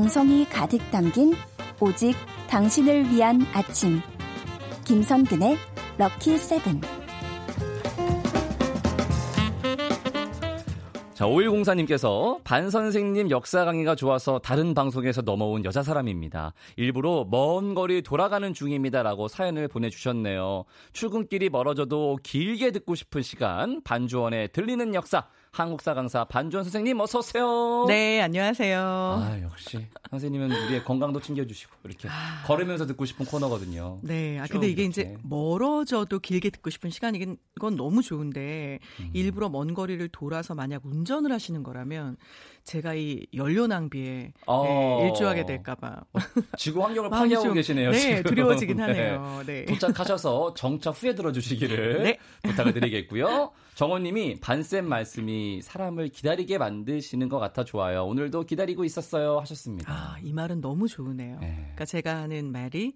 정성이 가득 담긴 오직 당신을 위한 아침. 김선근의 럭키 세븐. 자, 5104님께서 반 선생님 역사 강의가 좋아서 다른 방송에서 넘어온 여자 사람입니다. 일부러 먼 거리 돌아가는 중입니다라고 사연을 보내주셨네요. 출근길이 멀어져도 길게 듣고 싶은 시간, 반주원의 들리는 역사. 한국사 강사 반주원 선생님 어서 오세요. 네, 안녕하세요. 아, 역시 선생님은 우리의 건강도 챙겨주시고 이렇게 아... 걸으면서 듣고 싶은 코너거든요. 네, 아 근데 이게 이렇게. 이제 멀어져도 길게 듣고 싶은 시간이건 건 너무 좋은데 음. 일부러 먼 거리를 돌아서 만약 운전을 하시는 거라면 제가 이 연료 낭비에 어... 네, 일조하게 될까봐 지구 환경을 파괴하고 좀, 계시네요. 네, 지금. 두려워지긴 하네요. 네. 도착하셔서 정차 후에 들어주시기를 네. 부탁을 드리겠고요. 정원님이 반쌤 말씀이 사람을 기다리게 만드시는 것 같아 좋아요. 오늘도 기다리고 있었어요 하셨습니다. 아, 이 말은 너무 좋으네요. 네. 그러니까 제가 하는 말이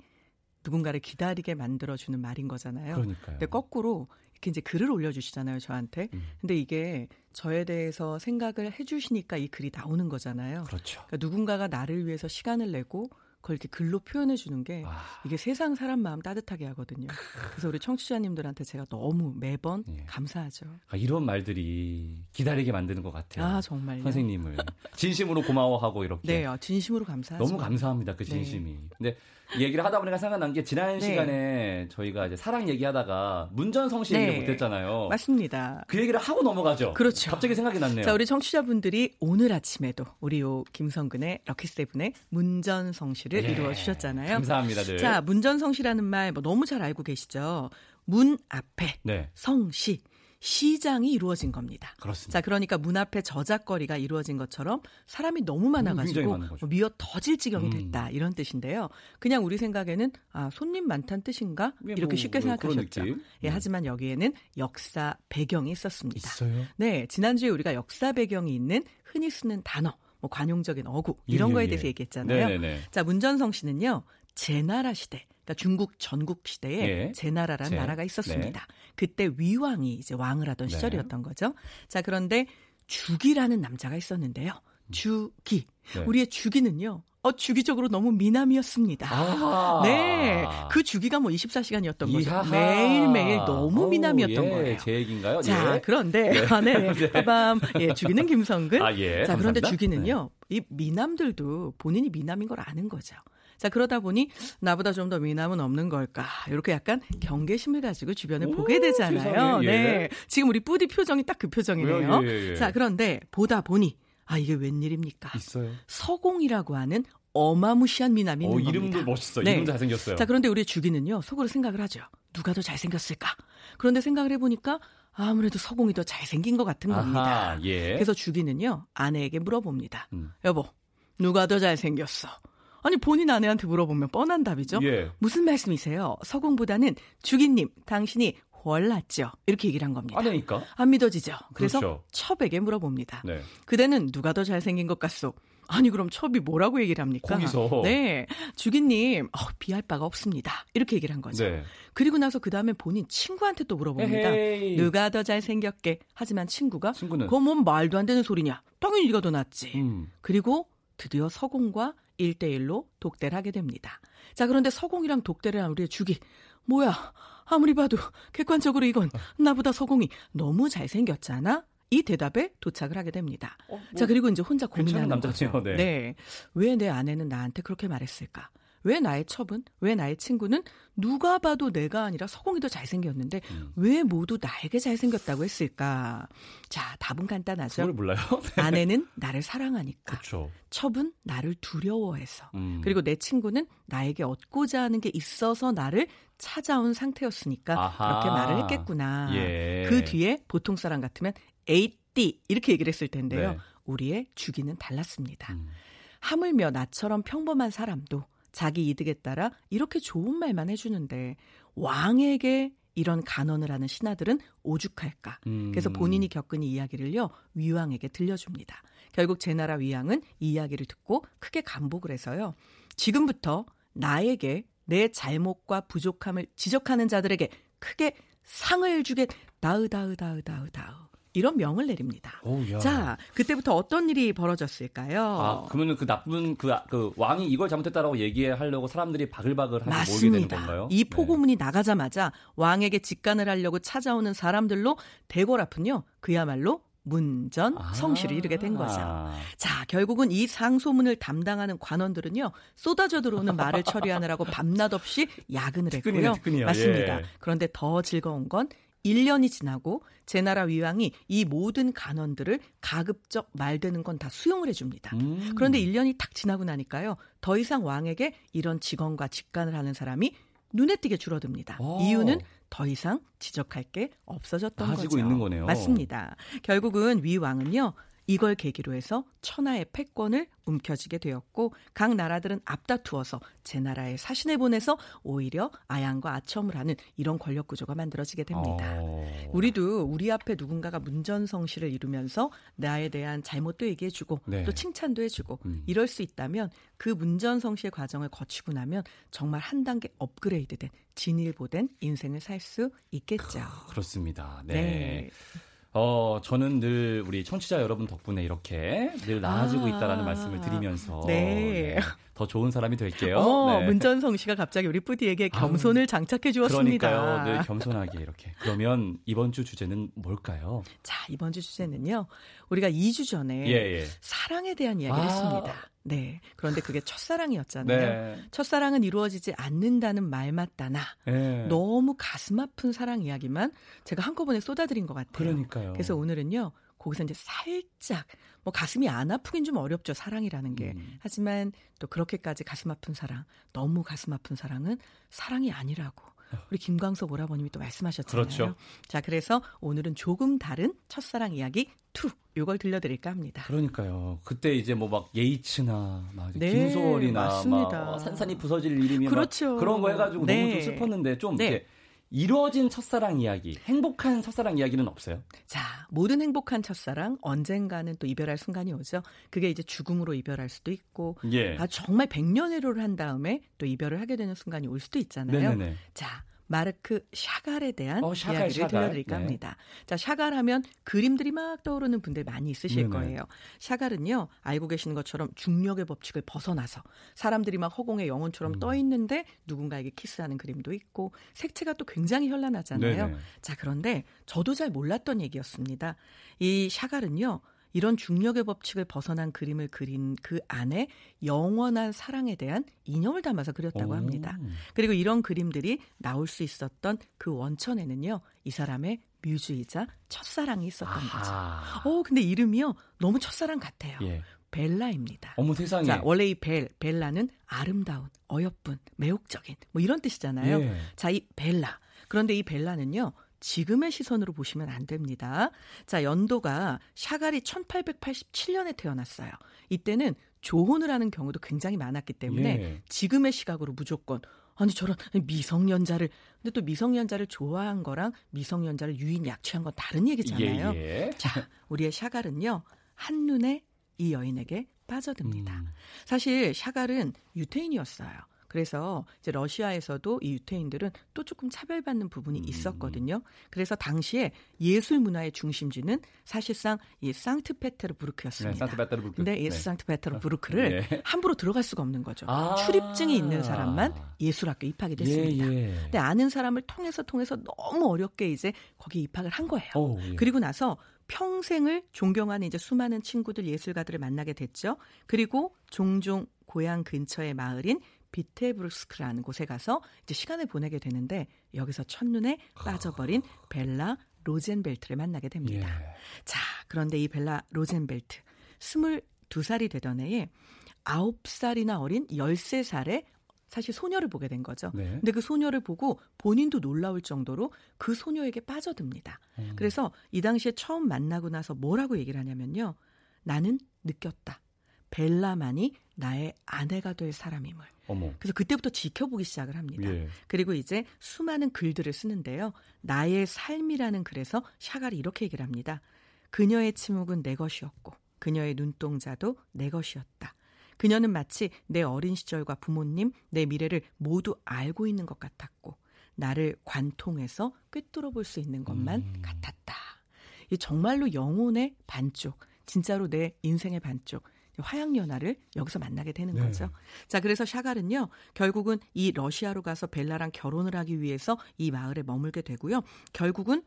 누군가를 기다리게 만들어주는 말인 거잖아요. 그러니까요. 근데 거꾸로 이렇게 이제 글을 올려주시잖아요, 저한테. 음. 근데 이게 저에 대해서 생각을 해주시니까 이 글이 나오는 거잖아요. 그렇죠. 그러니까 누군가가 나를 위해서 시간을 내고 그걸 이렇게 글로 표현해 주는 게 아. 이게 세상 사람 마음 따뜻하게 하거든요. 그래서 우리 청취자님들한테 제가 너무 매번 예. 감사하죠. 아, 이런 말들이 기다리게 만드는 것 같아요. 아 정말요. 선생님을 진심으로 고마워하고 이렇게. 네, 아, 진심으로 감사하죠. 너무 감사합니다 그 네. 진심이. 네. 근데 얘기를 하다 보니까 생각난 게 지난 네. 시간에 저희가 이제 사랑 얘기하다가 문전성시 네. 얘기를 못했잖아요. 맞습니다. 그 얘기를 하고 넘어가죠. 그렇죠. 갑자기 생각이 났네요. 자, 우리 청취자분들이 오늘 아침에도 우리 요 김성근의 럭키세븐의 문전성시를 네. 이루어 주셨잖아요. 감사합니다. 늘. 자, 문전성시라는 말 뭐 너무 잘 알고 계시죠. 문 앞에 네. 성시 시장이 이루어진 겁니다. 그렇습니다. 자, 그러니까 문 앞에 저작거리가 이루어진 것처럼 사람이 너무 많아가지고 뭐 미어 터질 지경이 음. 됐다 음. 이런 뜻인데요. 그냥 우리 생각에는 아 손님 많다는 뜻인가 예, 이렇게 뭐, 쉽게 뭐 생각하셨죠. 예, 네. 하지만 여기에는 역사 배경이 있었습니다. 있어요? 네, 지난주에 우리가 역사 배경이 있는 흔히 쓰는 단어, 뭐 관용적인 어구 이런 예, 거에 예, 대해서 얘기했잖아요. 네네네. 자, 문전성 씨는요 제나라 시대. 그러니까 중국 전국 시대에 예. 제나라라는 제. 나라가 있었습니다. 네. 그때 위왕이 이제 왕을 하던 네. 시절이었던 거죠. 자, 그런데 주기라는 남자가 있었는데요. 주기. 네. 우리의 주기는요. 어, 주기적으로 너무 미남이었습니다. 아~ 네. 그 주기가 뭐 24시간이었던 거죠. 매일매일 너무 미남이었던 오, 예. 거예요. 제 얘기인가요? 자, 예. 그런데, 네. 아, 네. 네. 빠밤. 예, 주기는 김성근. 아, 예. 자, 그런데 감사합니다. 주기는요. 네. 이 미남들도 본인이 미남인 걸 아는 거죠. 자, 그러다 보니 나보다 좀 더 미남은 없는 걸까? 이렇게 약간 경계심을 가지고 주변을 오, 보게 되잖아요. 세상에, 예. 네. 지금 우리 뿌디 표정이 딱 그 표정이네요. 예, 예, 예, 자, 그런데 보다 보니 아, 이게 웬일입니까? 있어요. 서공이라고 하는 어마무시한 미남이 있는 어, 이름도 겁니다. 멋있어. 네. 이름 잘생겼어요. 자, 그런데 우리 주기는요. 속으로 생각을 하죠. 누가 더 잘생겼을까? 그런데 생각을 해보니까 아무래도 서공이 더 잘생긴 것 같은 겁니다. 아하, 예. 그래서 주기는요. 아내에게 물어봅니다. 음. 여보, 누가 더 잘생겼어? 아니 본인 아내한테 물어보면 뻔한 답이죠. 예. 무슨 말씀이세요? 서공보다는 주기님 당신이 훨 낫죠. 이렇게 얘기를 한 겁니다. 아내니까. 안 믿어지죠. 그래서 그렇죠. 첩에게 물어봅니다. 네. 그대는 누가 더 잘생긴 것 같소? 아니 그럼 첩이 뭐라고 얘기를 합니까? 거기서 네 주기님 어, 비할 바가 없습니다 이렇게 얘기를 한 거죠. 네. 그리고 나서 그 다음에 본인 친구한테 또 물어봅니다. 에헤이. 누가 더 잘생겼게? 하지만 친구가 친구는 그건 뭔 말도 안 되는 소리냐? 당연히 네가 더 낫지. 음. 그리고 드디어 서공과 1대1로 독대를 하게 됩니다. 자, 그런데 서공이랑 독대를 한 우리의 주기. 뭐야, 아무리 봐도 객관적으로 이건 나보다 서공이 너무 잘생겼잖아? 이 대답에 도착을 하게 됩니다. 어, 뭐 자, 그리고 이제 혼자 고민하는 거죠. 네. 네. 왜 내 아내는 나한테 그렇게 말했을까? 왜 나의 첩은, 왜 나의 친구는 누가 봐도 내가 아니라 서공이 더 잘생겼는데 음. 왜 모두 나에게 잘생겼다고 했을까? 자, 답은 간단하죠. 그걸 몰라요? 네. 아내는 나를 사랑하니까. 그쵸. 첩은 나를 두려워해서. 음. 그리고 내 친구는 나에게 얻고자 하는 게 있어서 나를 찾아온 상태였으니까 아하. 그렇게 말을 했겠구나. 예. 그 뒤에 보통 사람 같으면 에이띠 이렇게 얘기를 했을 텐데요. 네. 우리의 주기는 달랐습니다. 음. 하물며 나처럼 평범한 사람도 자기 이득에 따라 이렇게 좋은 말만 해주는데 왕에게 이런 간언을 하는 신하들은 오죽할까. 음. 그래서 본인이 겪은 이 이야기를요 위왕에게 들려줍니다. 결국 제나라 위왕은 이 이야기를 듣고 크게 감복을 해서요. 지금부터 나에게 내 잘못과 부족함을 지적하는 자들에게 크게 상을 주겠 다으다으다으다으다으 이런 명을 내립니다. 오, 자, 그때부터 어떤 일이 벌어졌을까요? 아, 그러면은 그 나쁜 그, 그 왕이 이걸 잘못했다라고 얘기하려고 사람들이 바글바글 하게 모이게 되는 건가요? 이 포고문이 네. 나가자마자 왕에게 직간을 하려고 찾아오는 사람들로 대궐 앞은요. 그야말로 문전 성실을 아~ 이루게 된 거죠. 자, 결국은 이 상소문을 담당하는 관원들은요. 쏟아져 들어오는 말을 처리하느라고 밤낮 없이 야근을 했고요. 특근이요, 맞습니다. 예. 그런데 더 즐거운 건 1년이 지나고 제나라 위왕이 이 모든 간원들을 가급적 말되는 건 다 수용을 해줍니다. 음. 그런데 1년이 딱 지나고 나니까요. 더 이상 왕에게 이런 직원과 직관을 하는 사람이 눈에 띄게 줄어듭니다. 오. 이유는 더 이상 지적할 게 없어졌던 거죠. 있는 거네요. 맞습니다. 결국은 위 왕은요. 이걸 계기로 해서 천하의 패권을 움켜쥐게 되었고 각 나라들은 앞다투어서 제 나라에 사신을 보내서 오히려 아양과 아첨을 하는 이런 권력 구조가 만들어지게 됩니다. 어... 우리도 우리 앞에 누군가가 문전성시를 이루면서 나에 대한 잘못도 얘기해주고 네. 또 칭찬도 해주고 음. 이럴 수 있다면 그 문전성시의 과정을 거치고 나면 정말 한 단계 업그레이드된 진일보된 인생을 살 수 있겠죠. 그렇습니다. 네. 네. 어, 저는 늘 우리 청취자 여러분 덕분에 이렇게 늘 나아지고 아, 있다라는 말씀을 드리면서 네. 네. 더 좋은 사람이 될게요. 어, 네. 문전성 씨가 갑자기 우리 푸디에게 겸손을 아, 장착해 주었습니다. 그러니까요. 늘 겸손하게 이렇게. 그러면 이번 주 주제는 뭘까요? 자, 이번 주 주제는요. 우리가 2주 전에 예, 예. 사랑에 대한 이야기를 아. 했습니다. 네. 그런데 그게 첫사랑이었잖아요. 네. 첫사랑은 이루어지지 않는다는 말 맞다나 네. 너무 가슴 아픈 사랑 이야기만 제가 한꺼번에 쏟아드린 것 같아요. 그러니까요. 그래서 오늘은요. 거기서 이제 살짝 뭐 가슴이 안 아프긴 좀 어렵죠 사랑이라는 게 음. 하지만 또 그렇게까지 가슴 아픈 사랑 너무 가슴 아픈 사랑은 사랑이 아니라고 우리 김광석 오라버님이 또 말씀하셨잖아요. 그렇죠. 자, 그래서 오늘은 조금 다른 첫사랑 이야기 2 요걸 들려드릴까 합니다. 그러니까요. 그때 이제 뭐 막 예이츠나 막 네, 김소월이나 맞습니다. 막 산산이 부서질 일이면 그렇죠. 그런 거 해가지고 네. 너무 좀 슬펐는데 좀 네. 이제 이루어진 첫사랑 이야기, 행복한 첫사랑 이야기는 없어요? 자, 모든 행복한 첫사랑 언젠가는 또 이별할 순간이 오죠. 그게 이제 죽음으로 이별할 수도 있고, 예. 아 정말 백년해로를 한 다음에 또 이별을 하게 되는 순간이 올 수도 있잖아요. 네네네. 자, 마르크 샤갈에 대한 어, 샤갈, 이야기를 샤갈. 들려드릴까 네. 합니다. 자, 샤갈 하면 그림들이 막 떠오르는 분들 많이 있으실 네네. 거예요. 샤갈은요, 알고 계시는 것처럼 중력의 법칙을 벗어나서 사람들이 막 허공에 영혼처럼 음. 떠 있는데 누군가에게 키스하는 그림도 있고 색채가 또 굉장히 현란하잖아요. 네네. 자, 그런데 저도 잘 몰랐던 얘기였습니다. 이 샤갈은요, 이런 중력의 법칙을 벗어난 그림을 그린 그 안에 영원한 사랑에 대한 이념을 담아서 그렸다고 오. 합니다. 그리고 이런 그림들이 나올 수 있었던 그 원천에는요, 이 사람의 뮤즈이자 첫사랑이 있었던 아하. 거죠. 어, 근데 이름이요, 너무 첫사랑 같아요. 예. 벨라입니다. 어머 세상에. 자, 원래 이 벨, 벨라는 아름다운, 어여쁜, 매혹적인 뭐 이런 뜻이잖아요. 예. 자, 이 벨라. 그런데 이 벨라는요. 지금의 시선으로 보시면 안 됩니다. 자, 연도가 샤갈이 1887년에 태어났어요. 이때는 조혼을 하는 경우도 굉장히 많았기 때문에 예. 지금의 시각으로 무조건 아니 저런 미성년자를 근데 또 미성년자를 좋아한 거랑 미성년자를 유인 약취한 건 다른 얘기잖아요. 예, 예. 자, 우리의 샤갈은요. 한눈에 이 여인에게 빠져듭니다. 음. 사실 샤갈은 유태인이었어요. 그래서 이제 러시아에서도 이 유태인들은 또 조금 차별받는 부분이 음. 있었거든요. 그래서 당시에 예술 문화의 중심지는 사실상 이 상트페테르부르크였습니다. 네, 상트페테르부르크. 근데 이 네. 상트페테르부르크를 네. 함부로 들어갈 수가 없는 거죠. 아. 출입증이 있는 사람만 예술학교 입학이 됐습니다. 예, 예. 근데 아는 사람을 통해서 통해서 너무 어렵게 이제 거기 입학을 한 거예요. 오, 예. 그리고 나서 평생을 존경하는 이제 수많은 친구들 예술가들을 만나게 됐죠. 그리고 종종 고향 근처의 마을인 비테브루스크라는 곳에 가서 이제 시간을 보내게 되는데 여기서 첫눈에 빠져버린 벨라 로젠벨트를 만나게 됩니다. 예. 자, 그런데 이 벨라 로젠벨트 22살이 되던 해에 9살이나 어린 13살의 사실 소녀를 보게 된 거죠. 네. 근데 그 소녀를 보고 본인도 놀라울 정도로 그 소녀에게 빠져듭니다. 음. 그래서 이 당시에 처음 만나고 나서 뭐라고 얘기를 하냐면요. 나는 느꼈다. 벨라만이 나의 아내가 될 사람임을. 어머. 그래서 그때부터 지켜보기 시작을 합니다. 예. 그리고 이제 수많은 글들을 쓰는데요. 나의 삶이라는 글에서 샤갈이 이렇게 얘기를 합니다. 그녀의 침묵은 내 것이었고 그녀의 눈동자도 내 것이었다. 그녀는 마치 내 어린 시절과 부모님, 내 미래를 모두 알고 있는 것 같았고 나를 관통해서 꿰뚫어 볼 수 있는 것만 음. 같았다. 이 정말로 영혼의 반쪽, 진짜로 내 인생의 반쪽, 화양연화를 여기서 만나게 되는 네. 거죠. 자, 그래서 샤갈은요, 결국은 이 러시아로 가서 벨라랑 결혼을 하기 위해서 이 마을에 머물게 되고요. 결국은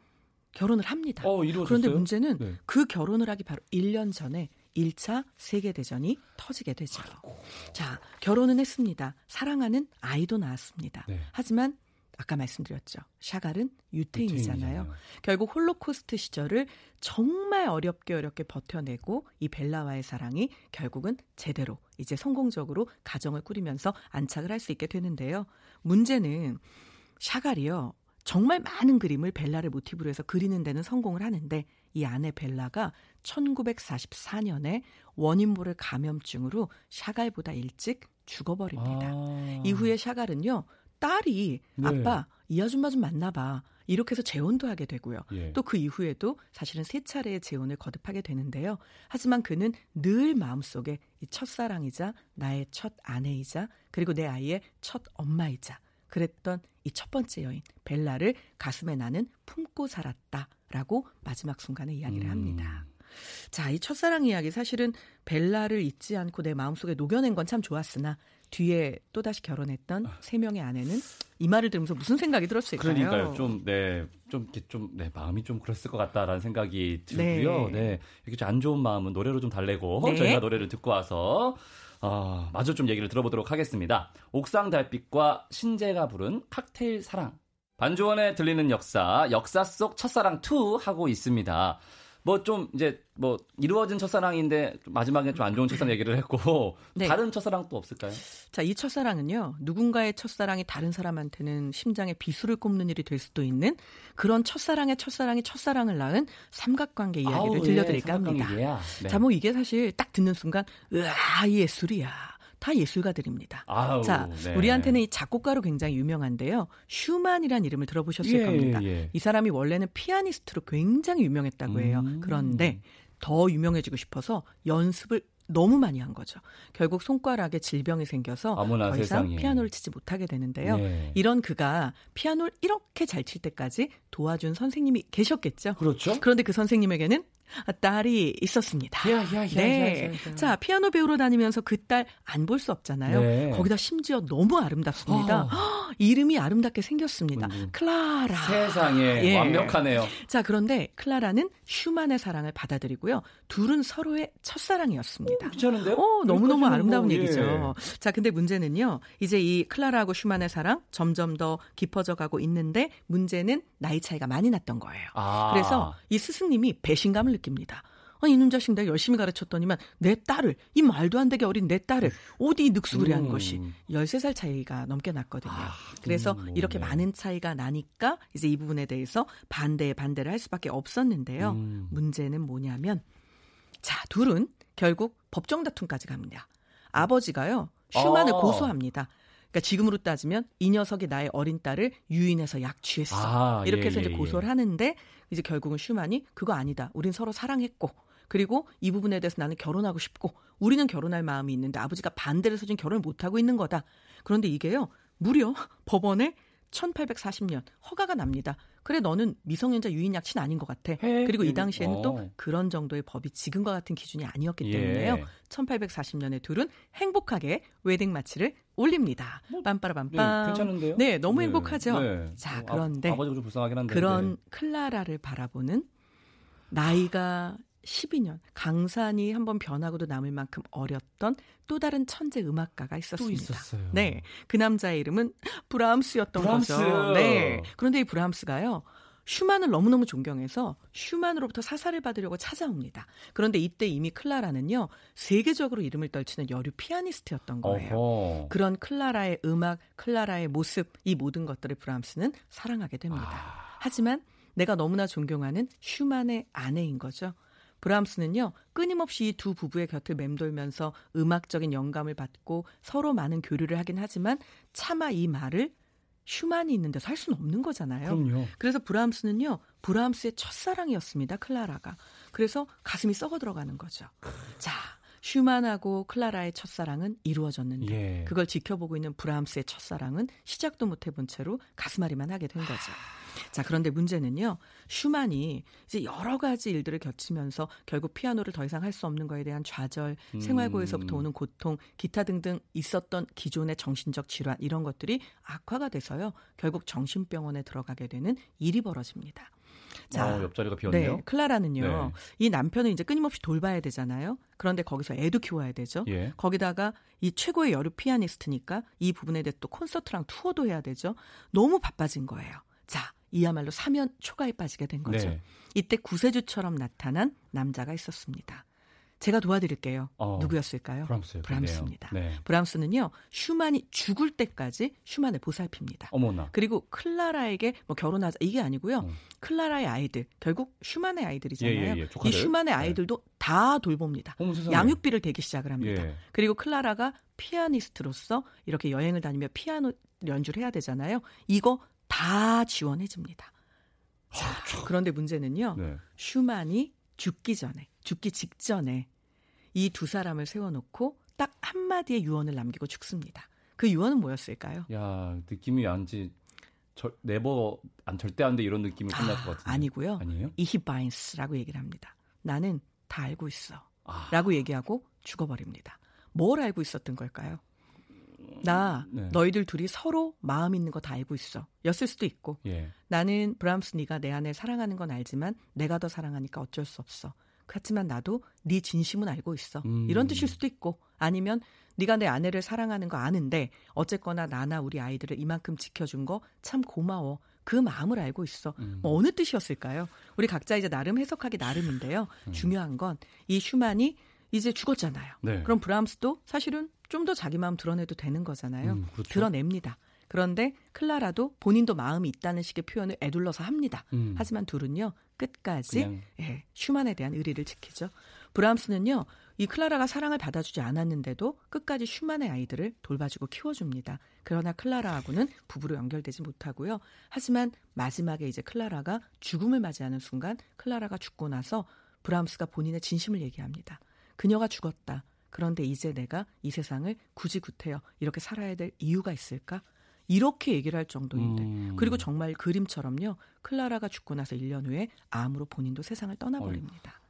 결혼을 합니다. 어, 그런데 문제는 네. 그 결혼을 하기 바로 1년 전에 1차 세계대전이 터지게 되죠. 아이고. 자, 결혼은 했습니다. 사랑하는 아이도 낳았습니다. 네. 하지만 아까 말씀드렸죠. 샤갈은 유태인이잖아요. 유태인이잖아요. 결국 홀로코스트 시절을 정말 어렵게 어렵게 버텨내고 이 벨라와의 사랑이 결국은 제대로 이제 성공적으로 가정을 꾸리면서 안착을 할 수 있게 되는데요. 문제는 샤갈이요. 정말 많은 그림을 벨라를 모티브로 해서 그리는 데는 성공을 하는데 이 아내 벨라가 1944년에 원인모를 감염증으로 샤갈보다 일찍 죽어버립니다. 아. 이후에 샤갈은요 딸이 네. 아빠 이 아줌마 좀 만나봐 이렇게 해서 재혼도 하게 되고요. 예. 또그 이후에도 사실은 세 차례의 재혼을 거듭하게 되는데요. 하지만 그는 늘 마음속에 이 첫사랑이자 나의 첫 아내이자 그리고 내 아이의 첫 엄마이자 그랬던 이 첫 번째 여인 벨라를 가슴에 나는 품고 살았다라고 마지막 순간에 이야기를 합니다. 음. 자, 이 첫사랑 이야기 사실은 벨라를 잊지 않고 내 마음속에 녹여낸 건 참 좋았으나 뒤에 또다시 결혼했던 아. 세 명의 아내는 이 말을 들으면서 무슨 생각이 들었을까요? 그러니까요. 좀, 네, 좀, 좀, 네, 마음이 좀 그랬을 것 같다라는 생각이 들고요. 네. 네. 이렇게 좀안 좋은 마음은 노래로 좀 달래고 네. 저희가 노래를 듣고 와서 어, 마저 좀 얘기를 들어보도록 하겠습니다. 옥상 달빛과 신재가 부른 칵테일 사랑. 반주원에 들리는 역사, 역사 속 첫사랑 2 하고 있습니다. 뭐 좀 이제 뭐 이루어진 첫사랑인데 마지막에 좀 안 좋은 첫사랑 얘기를 했고 네. 다른 첫사랑 또 없을까요? 자, 이 첫사랑은요. 누군가의 첫사랑이 다른 사람한테는 심장에 비수를 꼽는 일이 될 수도 있는 그런 첫사랑의 첫사랑이 첫사랑을 낳은 삼각관계 이야기를 아우, 들려드릴까 예, 합니다. 네. 자, 뭐 이게 사실 딱 듣는 순간 으아 예술이야. 다 예술가들입니다. 아우, 자, 네. 우리한테는 이 작곡가로 굉장히 유명한데요. 슈만이라는 이름을 들어보셨을 예, 겁니다. 예. 이 사람이 원래는 피아니스트로 굉장히 유명했다고 해요. 음. 그런데 더 유명해지고 싶어서 연습을 너무 많이 한 거죠. 결국 손가락에 질병이 생겨서 더 이상 세상에. 피아노를 치지 못하게 되는데요. 네. 이런 그가 피아노를 이렇게 잘 칠 때까지 도와준 선생님이 계셨겠죠. 그렇죠. 그런데 그 선생님에게는 딸이 있었습니다. 야, 야, 야, 네. 자, 피아노 배우러 다니면서 그 딸 안 볼 수 없잖아요. 네. 거기다 심지어 너무 아름답습니다. 어. 이름이 아름답게 생겼습니다. 음. 클라라. 세상에 예. 완벽하네요. 자, 그런데 클라라는 슈만의 사랑을 받아들이고요. 둘은 서로의 첫사랑이었습니다. 어, 괜찮은데요? 어, 너무너무 아름다운 뭐, 얘기죠. 예. 자, 근데 문제는요. 이제 이 클라라하고 슈만의 사랑 점점 더 깊어져 가고 있는데 문제는 나이 차이가 많이 났던 거예요. 아. 그래서 이 스승님이 배신감을 느낍니다. 아, 이놈 자식 내가 열심히 가르쳤더니만 내 딸을 이 말도 안 되게 어린 내 딸을 어디 늑수그리 한 음. 것이 13살 차이가 넘게 났거든요. 아, 그래서 뭐, 이렇게 네. 많은 차이가 나니까 이제 이 부분에 대해서 반대에 반대를 할 수밖에 없었는데요. 음. 문제는 뭐냐면 자, 둘은 결국 법정 다툼까지 갑니다. 아버지가요. 슈만을 아. 고소합니다. 그러니까 지금으로 따지면 이 녀석이 나의 어린 딸을 유인해서 약 취했어. 아, 이렇게 예, 해서 이제 예, 예. 고소를 하는데 이제 결국은 슈만이 그거 아니다. 우린 서로 사랑했고 그리고 이 부분에 대해서 나는 결혼하고 싶고 우리는 결혼할 마음이 있는데 아버지가 반대를 해서 지금 결혼을 못 하고 있는 거다. 그런데 이게요. 무려 법원에 1840년 허가가 납니다. 그래 너는 미성년자 유인 약치는 아닌 것 같아. 해? 그리고 이 당시에는 어. 또 그런 정도의 법이 지금과 같은 기준이 아니었기 때문에요. 예. 1840년에 둘은 행복하게 웨딩 마치를 올립니다. 뭐, 빰빠라빰빰. 네, 괜찮은데요? 네, 너무 네. 행복하죠. 네. 자, 뭐, 그런데 아, 버지가 좀 불쌍하긴 한데. 그런 네. 클라라를 바라보는 나이가 12년 강산이 한번 변하고도 남을 만큼 어렸던 또 다른 천재 음악가가 있었습니다. 네. 그 남자의 이름은 브람스였던 브람스. 거죠. 네. 그런데 이 브람스가요. 슈만을 너무너무 존경해서 슈만으로부터 사사를 받으려고 찾아옵니다. 그런데 이때 이미 클라라는요, 세계적으로 이름을 떨치는 여류 피아니스트였던 거예요. 어허. 그런 클라라의 음악, 클라라의 모습, 이 모든 것들을 브람스는 사랑하게 됩니다. 아. 하지만 내가 너무나 존경하는 슈만의 아내인 거죠. 브람스는요, 끊임없이 이두 부부의 곁을 맴돌면서 음악적인 영감을 받고 서로 많은 교류를 하긴 하지만 차마 이 말을 슈만이 있는데 살 수는 없는 거잖아요. 그럼요. 그래서 브람스는요, 브람스의 첫사랑이었습니다, 클라라가. 그래서 가슴이 썩어 들어가는 거죠. 자, 슈만하고 클라라의 첫사랑은 이루어졌는데 예. 그걸 지켜보고 있는 브람스의 첫사랑은 시작도 못 해본 채로 가슴앓이만 하게 된 거죠. 자, 그런데 문제는요. 슈만이 이제 여러 가지 일들을 겹치면서 결국 피아노를 더 이상 할 수 없는 거에 대한 좌절, 음. 생활고에서부터 오는 고통, 기타 등등 있었던 기존의 정신적 질환 이런 것들이 악화가 돼서요. 결국 정신병원에 들어가게 되는 일이 벌어집니다. 자, 어, 옆자리가 비었네요. 네, 클라라는요. 네. 이 남편을 이제 끊임없이 돌봐야 되잖아요. 그런데 거기서 애도 키워야 되죠. 예. 거기다가 이 최고의 여류 피아니스트니까 이 부분에 대해 또 콘서트랑 투어도 해야 되죠. 너무 바빠진 거예요. 자, 이야말로 사면 초가에 빠지게 된 거죠. 네. 이때 구세주처럼 나타난 남자가 있었습니다. 제가 도와드릴게요. 어, 누구였을까요? 브람스 브람스입니다. 네. 브람스는요 슈만이 죽을 때까지 슈만을 보살핍니다. 어머나. 그리고 클라라에게 뭐 결혼하자 이게 아니고요. 음. 클라라의 아이들 결국 슈만의 아이들이잖아요. 예, 예, 예. 이 슈만의 네. 아이들도 네. 다 돌봅니다. 어머, 양육비를 대기 시작을 합니다. 예. 그리고 클라라가 피아니스트로서 이렇게 여행을 다니며 피아노 연주를 해야 되잖아요. 이거 다 지원해 줍니다. 자, 그런데 문제는요. 네. 슈만이 죽기 전에 죽기 직전에 이 두 사람을 세워놓고 딱 한마디의 유언을 남기고 죽습니다. 그 유언은 뭐였을까요? 야, 느낌이 왠지 절, 네버 안 절대 안 돼 이런 느낌이 끝날 아, 것 같은데. 아니고요. 아니에요? 이히바인스라고 얘기를 합니다. 나는 다 알고 있어. 아. 라고 얘기하고 죽어버립니다. 뭘 알고 있었던 걸까요? 나 네. 너희들 둘이 서로 마음 있는 거 다 알고 있어. 였을 수도 있고. 예. 나는 브람스 네가 내 아내를 사랑하는 건 알지만 내가 더 사랑하니까 어쩔 수 없어. 그렇지만 나도 네 진심은 알고 있어. 음. 이런 뜻일 수도 있고 아니면 네가 내 아내를 사랑하는 거 아는데 어쨌거나 나나 우리 아이들을 이만큼 지켜준 거 참 고마워. 그 마음을 알고 있어. 음. 뭐 어느 뜻이었을까요? 우리 각자 이제 나름 해석하기 나름인데요. 음. 중요한 건 이 슈만이 이제 죽었잖아요. 네. 그럼 브람스도 사실은 좀 더 자기 마음 드러내도 되는 거잖아요. 음, 그렇죠. 드러냅니다. 그런데 클라라도 본인도 마음이 있다는 식의 표현을 애둘러서 합니다. 음. 하지만 둘은요 끝까지 예, 슈만에 대한 의리를 지키죠. 브람스는요 이 클라라가 사랑을 받아주지 않았는데도 끝까지 슈만의 아이들을 돌봐주고 키워줍니다. 그러나 클라라하고는 부부로 연결되지 못하고요. 하지만 마지막에 이제 클라라가 죽음을 맞이하는 순간 클라라가 죽고 나서 브람스가 본인의 진심을 얘기합니다. 그녀가 죽었다. 그런데 이제 내가 이 세상을 굳이 구태여 이렇게 살아야 될 이유가 있을까? 이렇게 얘기를 할 정도인데 음. 그리고 정말 그림처럼요 클라라가 죽고 나서 1년 후에 암으로 본인도 세상을 떠나버립니다. 어이.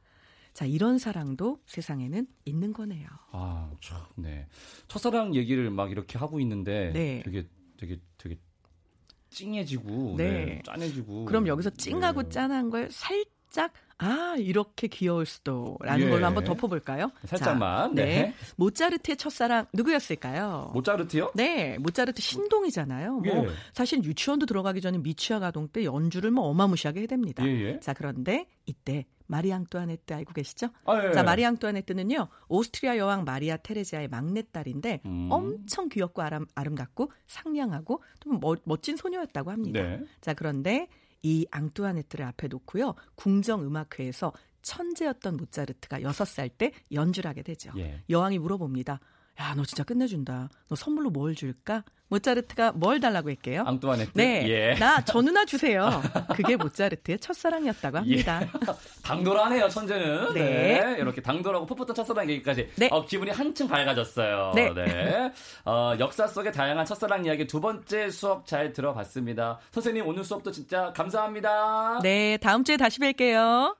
자 이런 사랑도 세상에는 있는 거네요. 아, 참, 네. 첫사랑 얘기를 막 이렇게 하고 있는데 네. 되게 되게 되게 찡해지고 네. 네. 짠해지고. 그럼 여기서 찡하고 네. 짠한 걸 살짝 아, 이렇게 귀여울 수도라는 예. 걸로 한번 덮어볼까요? 살짝만. 자, 네. 네. 모차르트의 첫사랑 누구였을까요? 모차르트요? 네, 모차르트 신동이잖아요. 뭐 예. 뭐 사실 유치원도 들어가기 전에 미취학 아동 때 연주를 뭐 어마무시하게 해댑니다. 예, 예. 자, 그런데 이때 마리 앙뚜아네트 알고 계시죠? 아, 예. 자, 마리 앙뚜아네트는요. 오스트리아 여왕 마리아 테레지아의 막내딸인데 음. 엄청 귀엽고 아름, 아름답고 상냥하고 좀 멋, 멋진 소녀였다고 합니다. 네. 자, 그런데 이 앙뚜아네트를 앞에 놓고요. 궁정음악회에서 천재였던 모차르트가 6살 때 연주를 하게 되죠. 예. 여왕이 물어봅니다. 야, 너 진짜 끝내준다. 너 선물로 뭘 줄까? 모차르트가 뭘 달라고 했게요? 앙뚜아네트. 네, 예. 나저 누나 주세요. 그게 모차르트의 첫사랑이었다고 합니다. 예. 당돌하네요, 천재는. 네. 네. 이렇게 당돌하고 풋풋한 첫사랑 얘기까지. 네. 어, 기분이 한층 밝아졌어요. 네. 네. 어, 역사 속의 다양한 첫사랑 이야기 두 번째 수업 잘 들어봤습니다. 선생님 오늘 수업도 진짜 감사합니다. 네, 다음 주에 다시 뵐게요.